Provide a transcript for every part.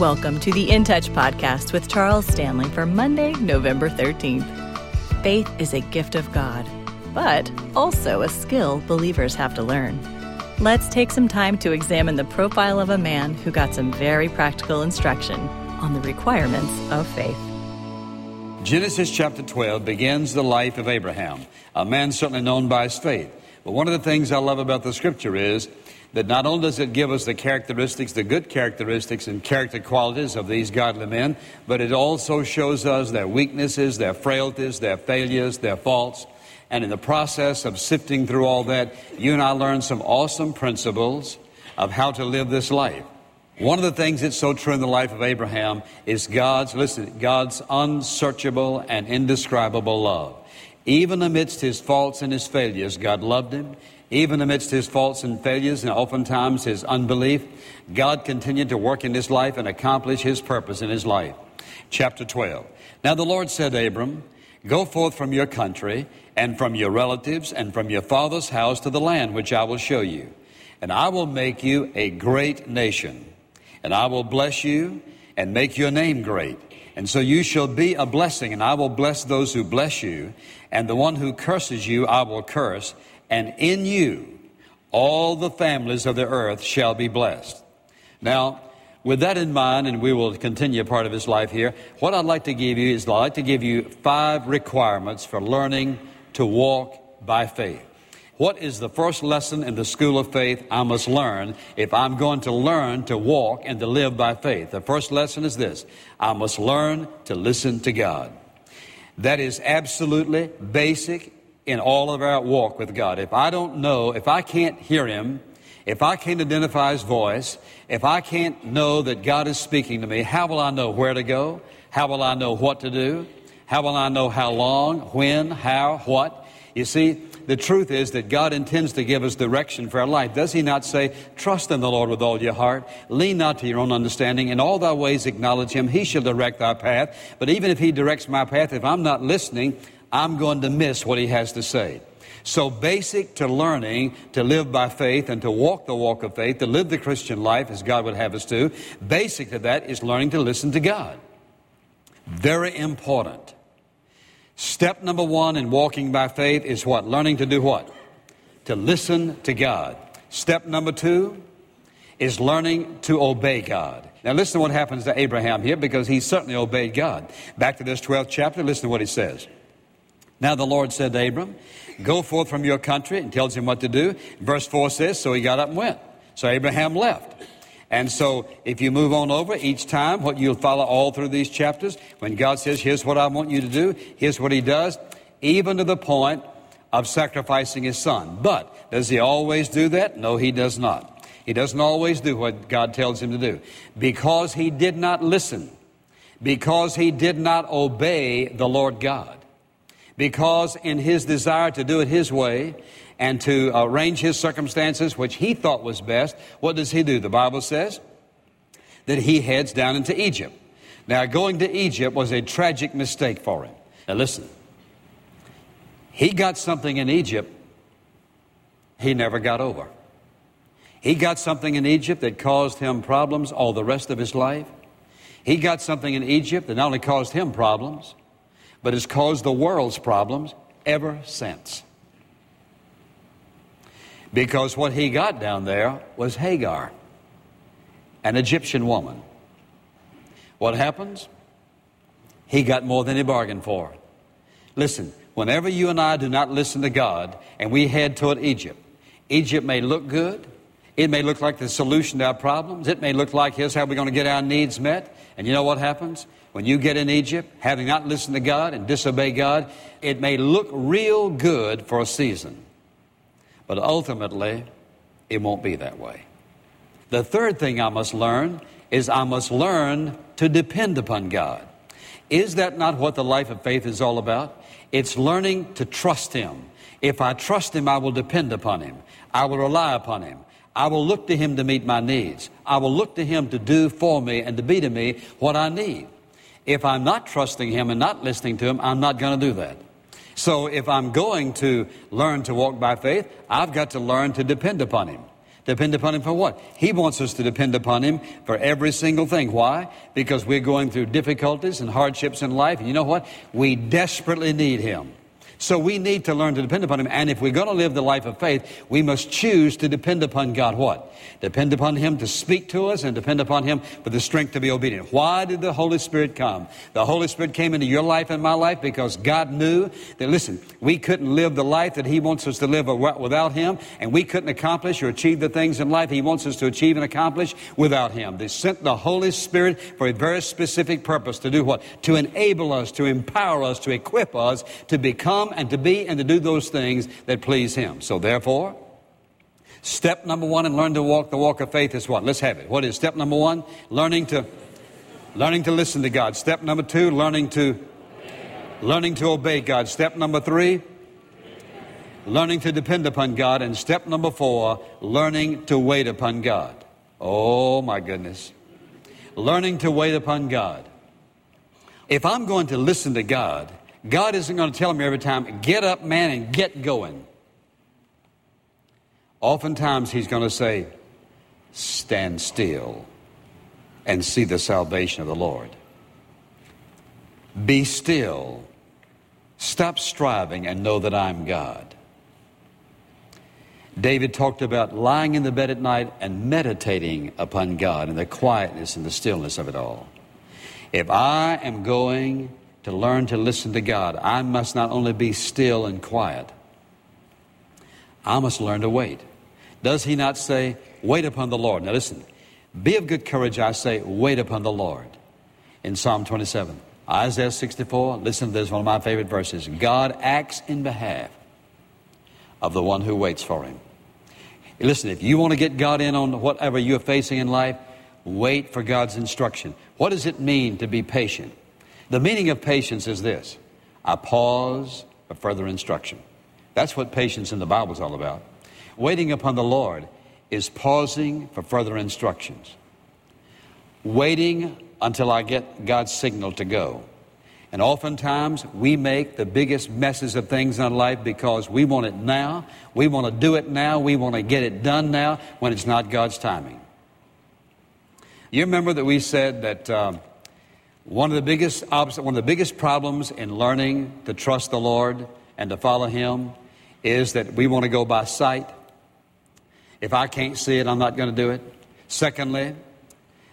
Welcome to the In Touch podcast with Charles Stanley for Monday, November 13th. Faith is a gift of God, but also a skill believers have to learn. Let's take some time to examine the profile of a man who got some very practical instruction on the requirements of faith. Genesis chapter 12 begins the life of Abraham, a man certainly known by his faith. But one of the things I love about the scripture is that not only does it give us the characteristics, the good characteristics and character qualities of these godly men, but it also shows us their weaknesses, their frailties, their failures, their faults. And in the process of sifting through all that, you and I learn some awesome principles of how to live this life. One of the things that's so true in the life of Abraham is God's, listen, God's unsearchable and indescribable love. Even amidst his faults and his failures, God loved him. Even amidst his faults and failures and oftentimes his unbelief, God continued to work in his life and accomplish his purpose in his life. Chapter 12. Now the Lord said to Abram, Go forth from your country and from your relatives and from your father's house to the land which I will show you. And I will make you a great nation. And I will bless you and make your name great. And so you shall be a blessing, and I will bless those who bless you. And the one who curses you, I will curse and in you all the families of the earth shall be blessed. Now, with that in mind, and we will continue part of his life here, what I'd like to give you is I'd like to give you five requirements for learning to walk by faith. What is the first lesson in the school of faith I must learn if I'm going to learn to walk and to live by faith? The first lesson is this I must learn to listen to God. That is absolutely basic in all of our walk with God. If I don't know, if I can't hear Him, if I can't identify His voice, if I can't know that God is speaking to me, how will I know where to go? How will I know what to do? How will I know how long, when, how, what? You see, the truth is that God intends to give us direction for our life. Does He not say, Trust in the Lord with all your heart, lean not to your own understanding, in all thy ways acknowledge Him, He shall direct thy path. But even if He directs my path, if I'm not listening, I'm going to miss what he has to say. So, basic to learning to live by faith and to walk the walk of faith, to live the Christian life as God would have us to, basic to that is learning to listen to God. Very important. Step number one in walking by faith is what? Learning to do what? To listen to God. Step number two is learning to obey God. Now, listen to what happens to Abraham here because he certainly obeyed God. Back to this 12th chapter, listen to what he says. Now the Lord said to Abram, Go forth from your country, and tells him what to do. Verse 4 says, So he got up and went. So Abraham left. And so if you move on over each time, what you'll follow all through these chapters, when God says, Here's what I want you to do, here's what he does, even to the point of sacrificing his son. But does he always do that? No, he does not. He doesn't always do what God tells him to do. Because he did not listen, because he did not obey the Lord God because in his desire to do it his way and to uh, arrange his circumstances, which he thought was best, what does he do? The Bible says that he heads down into Egypt. Now, going to Egypt was a tragic mistake for him. Now, listen. He got something in Egypt he never got over. He got something in Egypt that caused him problems all the rest of his life. He got something in Egypt that not only caused him problems, but has caused the world's problems ever since. Because what he got down there was Hagar, an Egyptian woman. What happens? He got more than he bargained for. Listen, whenever you and I do not listen to God and we head toward Egypt, Egypt may look good. It may look like the solution to our problems. It may look like here's how we're going to get our needs met. And you know what happens? When you get in Egypt, having not listened to God and disobey God, it may look real good for a season. But ultimately, it won't be that way. The third thing I must learn is I must learn to depend upon God. Is that not what the life of faith is all about? It's learning to trust Him. If I trust Him, I will depend upon Him. I will rely upon Him. I will look to Him to meet my needs. I will look to Him to do for me and to be to me what I need. If I'm not trusting Him and not listening to Him, I'm not going to do that. So if I'm going to learn to walk by faith, I've got to learn to depend upon Him. Depend upon Him for what? He wants us to depend upon Him for every single thing. Why? Because we're going through difficulties and hardships in life. And you know what? We desperately need Him. So we need to learn to depend upon Him. And if we're going to live the life of faith, we must choose to depend upon God what? Depend upon Him to speak to us and depend upon Him for the strength to be obedient. Why did the Holy Spirit come? The Holy Spirit came into your life and my life because God knew that, listen, we couldn't live the life that He wants us to live without Him, and we couldn't accomplish or achieve the things in life He wants us to achieve and accomplish without Him. They sent the Holy Spirit for a very specific purpose to do what? To enable us, to empower us, to equip us to become and to be and to do those things that please Him. So therefore, step number one in learning to walk the walk of faith is what? Let's have it. What is step number one? Learning to learning to listen to God. Step number two, learning to learning to obey God. Step number three, learning to depend upon God. And step number four, learning to wait upon God. Oh my goodness. Learning to wait upon God. If I'm going to listen to God, God isn't going to tell me every time, get up, man, and get going. Oftentimes, He's going to say, stand still and see the salvation of the Lord. Be still. Stop striving and know that I'm God. David talked about lying in the bed at night and meditating upon God and the quietness and the stillness of it all. If I am going to learn to listen to God, I must not only be still and quiet, I must learn to wait. Does he not say, Wait upon the Lord? Now listen, be of good courage, I say, wait upon the Lord. In Psalm 27, Isaiah 64, listen to this, one of my favorite verses. God acts in behalf of the one who waits for him. Listen, if you want to get God in on whatever you're facing in life, wait for God's instruction. What does it mean to be patient? The meaning of patience is this I pause for further instruction. That's what patience in the Bible is all about. Waiting upon the Lord is pausing for further instructions. Waiting until I get God's signal to go. And oftentimes we make the biggest messes of things in life because we want it now, we want to do it now, we want to get it done now when it's not God's timing. You remember that we said that. Um, one of the biggest one of the biggest problems in learning to trust the Lord and to follow Him is that we want to go by sight. If I can't see it, I'm not going to do it. Secondly,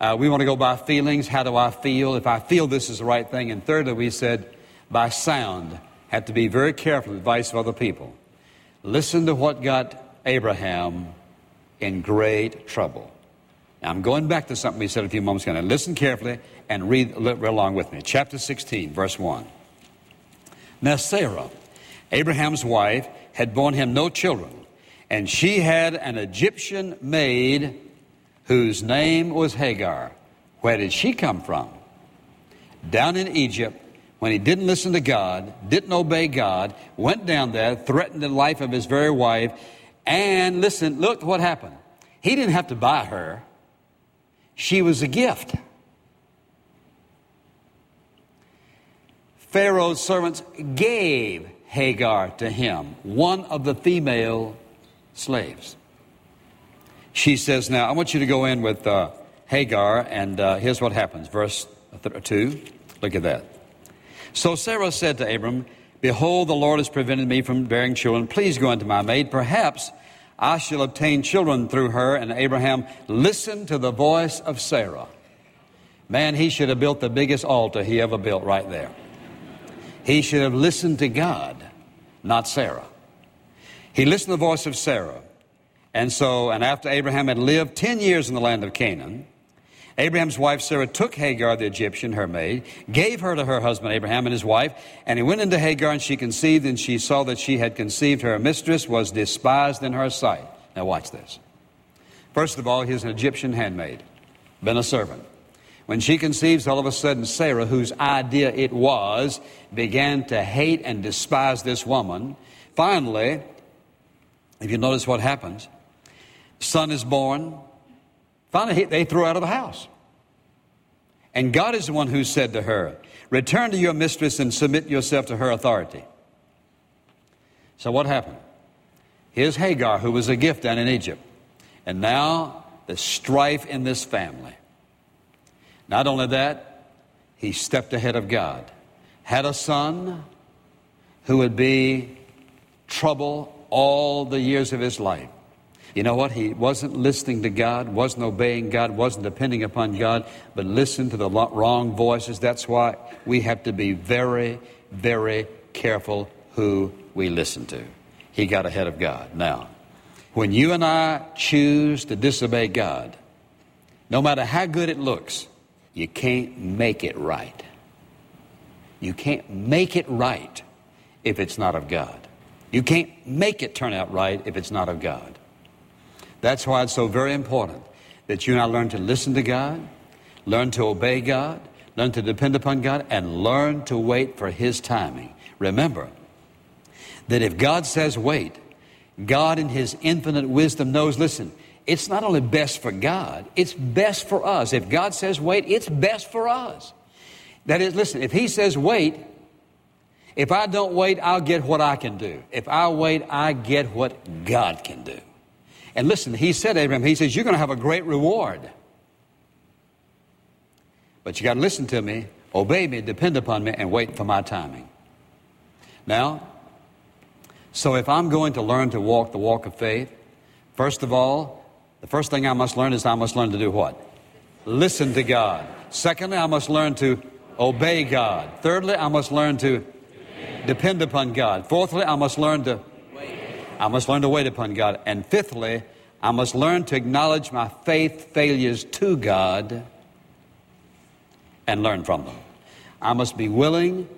uh, we want to go by feelings. How do I feel? If I feel this is the right thing. And thirdly, we said by sound. Have to be very careful with advice of other people. Listen to what got Abraham in great trouble. Now, I'm going back to something we said a few moments ago. Now, listen carefully and read, read along with me. Chapter 16, verse 1. Now, Sarah, Abraham's wife, had borne him no children, and she had an Egyptian maid whose name was Hagar. Where did she come from? Down in Egypt, when he didn't listen to God, didn't obey God, went down there, threatened the life of his very wife, and listen, look what happened. He didn't have to buy her. She was a gift. Pharaoh's servants gave Hagar to him, one of the female slaves. She says, Now, I want you to go in with uh, Hagar, and uh, here's what happens. Verse 2. Look at that. So Sarah said to Abram, Behold, the Lord has prevented me from bearing children. Please go unto my maid. Perhaps I shall obtain children through her. And Abraham listened to the voice of Sarah. Man, he should have built the biggest altar he ever built right there. He should have listened to God, not Sarah. He listened to the voice of Sarah. And so, and after Abraham had lived 10 years in the land of Canaan, Abraham's wife Sarah took Hagar the Egyptian, her maid, gave her to her husband Abraham and his wife, and he went into Hagar and she conceived, and she saw that she had conceived. Her mistress was despised in her sight. Now watch this. First of all, he's an Egyptian handmaid, been a servant. When she conceives, all of a sudden, Sarah, whose idea it was, began to hate and despise this woman. Finally, if you notice what happens, son is born, Finally, they threw out of the house. And God is the one who said to her, Return to your mistress and submit yourself to her authority. So what happened? Here's Hagar, who was a gift down in Egypt. And now the strife in this family. Not only that, he stepped ahead of God. Had a son who would be trouble all the years of his life. You know what? He wasn't listening to God, wasn't obeying God, wasn't depending upon God, but listened to the wrong voices. That's why we have to be very, very careful who we listen to. He got ahead of God. Now, when you and I choose to disobey God, no matter how good it looks, you can't make it right. You can't make it right if it's not of God. You can't make it turn out right if it's not of God. That's why it's so very important that you and I learn to listen to God, learn to obey God, learn to depend upon God, and learn to wait for His timing. Remember that if God says wait, God in His infinite wisdom knows, listen, it's not only best for God, it's best for us. If God says wait, it's best for us. That is, listen, if He says wait, if I don't wait, I'll get what I can do. If I wait, I get what God can do. And listen, he said, Abraham, he says, You're going to have a great reward. But you got to listen to me, obey me, depend upon me, and wait for my timing. Now, so if I'm going to learn to walk the walk of faith, first of all, the first thing I must learn is I must learn to do what? Listen to God. Secondly, I must learn to obey God. Thirdly, I must learn to depend upon God. Fourthly, I must learn to I must learn to wait upon God. And fifthly, I must learn to acknowledge my faith failures to God and learn from them. I must be willing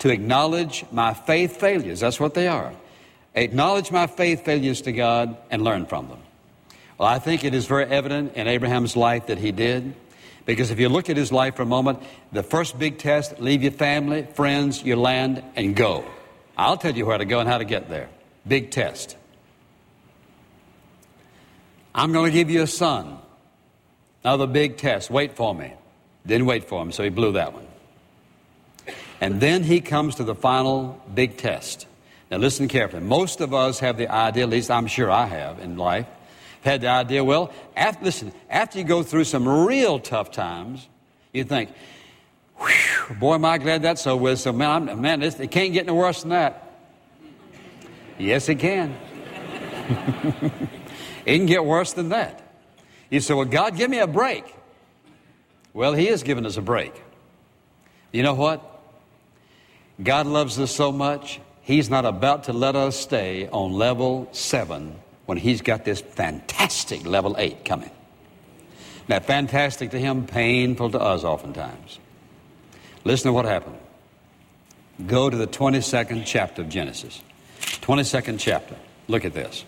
to acknowledge my faith failures. That's what they are. Acknowledge my faith failures to God and learn from them. Well, I think it is very evident in Abraham's life that he did. Because if you look at his life for a moment, the first big test leave your family, friends, your land, and go. I'll tell you where to go and how to get there. Big test. I'm going to give you a son. Another big test. Wait for me. Didn't wait for him, so he blew that one. And then he comes to the final big test. Now, listen carefully. Most of us have the idea, at least I'm sure I have in life, had the idea, well, after, listen, after you go through some real tough times, you think, boy, am I glad that's over with. So, man, I'm, man it can't get any worse than that. Yes, it can. it can get worse than that. You say, Well, God, give me a break. Well, He has given us a break. You know what? God loves us so much, He's not about to let us stay on level seven when He's got this fantastic level eight coming. Now, fantastic to Him, painful to us oftentimes. Listen to what happened. Go to the 22nd chapter of Genesis. 22nd chapter. Look at this.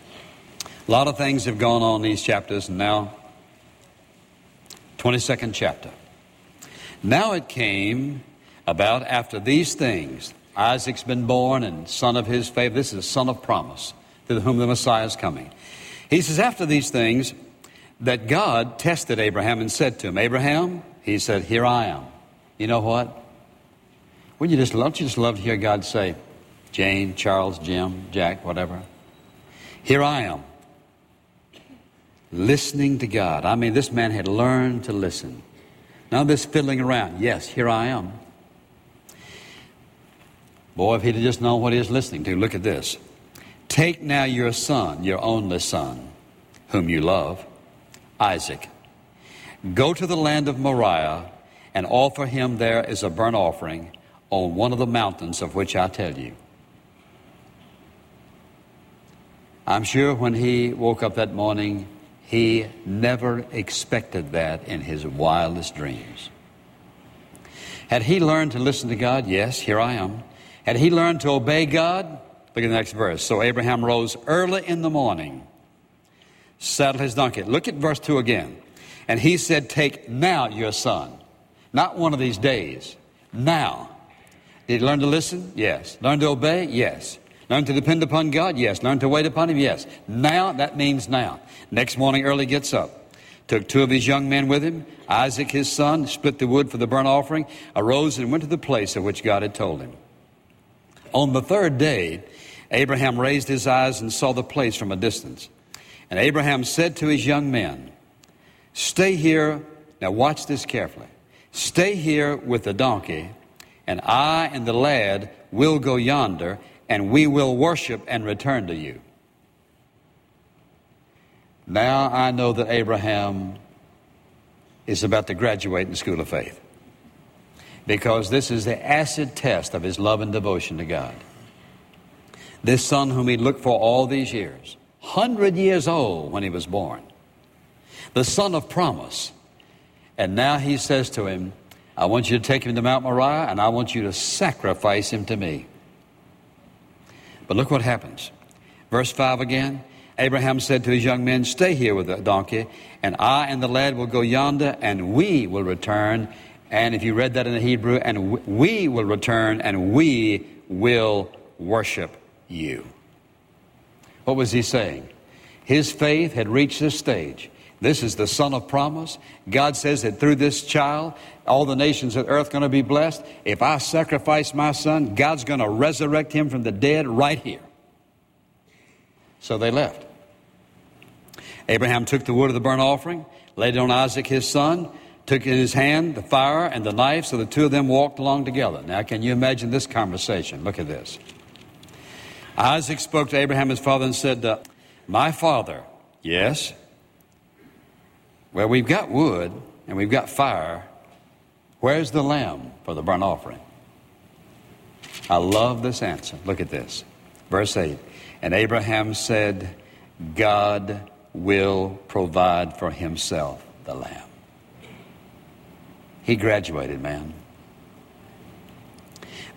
A lot of things have gone on in these chapters, and now, 22nd chapter. Now it came about after these things. Isaac's been born and son of his faith. This is a son of promise to whom the Messiah is coming. He says, after these things, that God tested Abraham and said to him, Abraham, he said, Here I am. You know what? Wouldn't you just love, you just love to hear God say, Jane, Charles, Jim, Jack, whatever. Here I am, listening to God. I mean, this man had learned to listen. Now, this fiddling around. Yes, here I am. Boy, if he'd just known what he was listening to, look at this. Take now your son, your only son, whom you love, Isaac. Go to the land of Moriah and offer him there as a burnt offering on one of the mountains of which I tell you. I'm sure when he woke up that morning, he never expected that in his wildest dreams. Had he learned to listen to God? Yes, here I am. Had he learned to obey God? Look at the next verse. So Abraham rose early in the morning, saddled his donkey. Look at verse 2 again. And he said, Take now your son. Not one of these days. Now. Did he learn to listen? Yes. Learn to obey? Yes. Learn to depend upon God? Yes. Learn to wait upon Him? Yes. Now, that means now. Next morning early gets up. Took two of his young men with him, Isaac his son, split the wood for the burnt offering, arose and went to the place of which God had told him. On the third day, Abraham raised his eyes and saw the place from a distance. And Abraham said to his young men, Stay here. Now, watch this carefully. Stay here with the donkey, and I and the lad will go yonder, and we will worship and return to you. Now I know that Abraham is about to graduate in the school of faith because this is the acid test of his love and devotion to God. This son whom he looked for all these years, 100 years old when he was born, the son of promise. And now he says to him, I want you to take him to Mount Moriah and I want you to sacrifice him to me. But look what happens. Verse 5 again. Abraham said to his young men, Stay here with the donkey, and I and the lad will go yonder, and we will return. And if you read that in the Hebrew, and we will return, and we will worship you. What was he saying? His faith had reached this stage. This is the son of promise. God says that through this child, all the nations of earth are going to be blessed. If I sacrifice my son, God's going to resurrect him from the dead right here. So they left. Abraham took the wood of the burnt offering, laid it on Isaac his son, took in his hand the fire and the knife, so the two of them walked along together. Now, can you imagine this conversation? Look at this. Isaac spoke to Abraham his father and said, My father, yes. Well, we've got wood and we've got fire. Where's the lamb for the burnt offering? I love this answer. Look at this. Verse 8. And Abraham said, God will provide for himself the lamb. He graduated, man.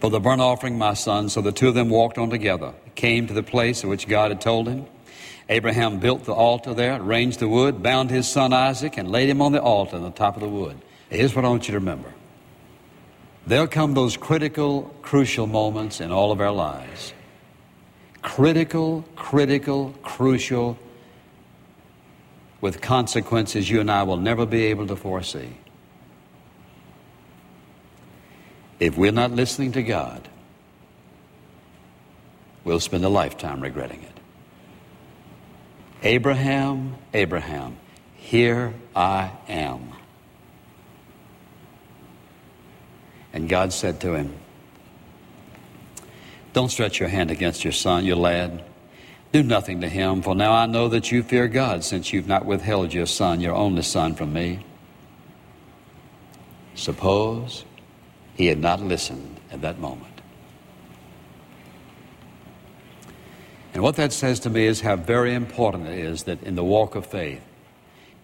For the burnt offering, my son, so the two of them walked on together, came to the place of which God had told him. Abraham built the altar there, arranged the wood, bound his son Isaac, and laid him on the altar on the top of the wood. Here's what I want you to remember. There'll come those critical, crucial moments in all of our lives. Critical, critical, crucial with consequences you and I will never be able to foresee. If we're not listening to God, we'll spend a lifetime regretting it. Abraham, Abraham, here I am. And God said to him, Don't stretch your hand against your son, your lad. Do nothing to him, for now I know that you fear God, since you've not withheld your son, your only son, from me. Suppose he had not listened at that moment. And what that says to me is how very important it is that in the walk of faith,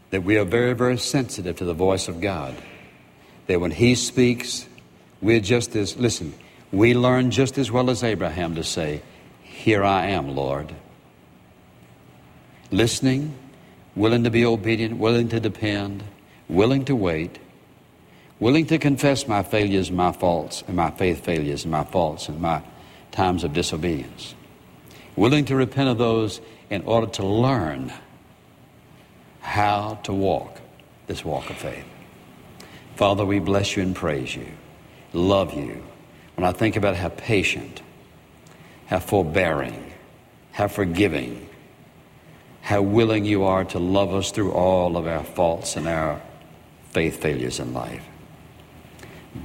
that we are very, very sensitive to the voice of God. That when He speaks, we're just as, listen, we learn just as well as Abraham to say, Here I am, Lord listening, willing to be obedient, willing to depend, willing to wait, willing to confess my failures, my faults, and my faith failures, and my faults, and my times of disobedience. Willing to repent of those in order to learn how to walk this walk of faith. Father, we bless you and praise you, love you. When I think about how patient, how forbearing, how forgiving, how willing you are to love us through all of our faults and our faith failures in life.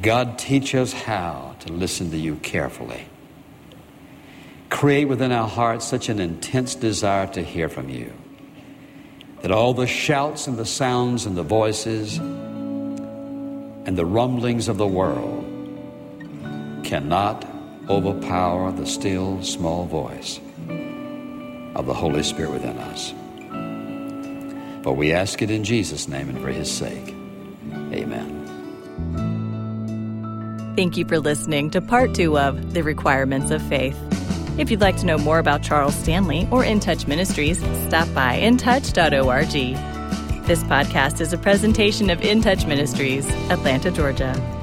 God, teach us how to listen to you carefully. Create within our hearts such an intense desire to hear from you that all the shouts and the sounds and the voices and the rumblings of the world cannot overpower the still small voice of the Holy Spirit within us. For we ask it in Jesus' name and for his sake. Amen. Thank you for listening to part two of The Requirements of Faith. If you'd like to know more about Charles Stanley or In Touch Ministries, stop by intouch.org. This podcast is a presentation of In Touch Ministries, Atlanta, Georgia.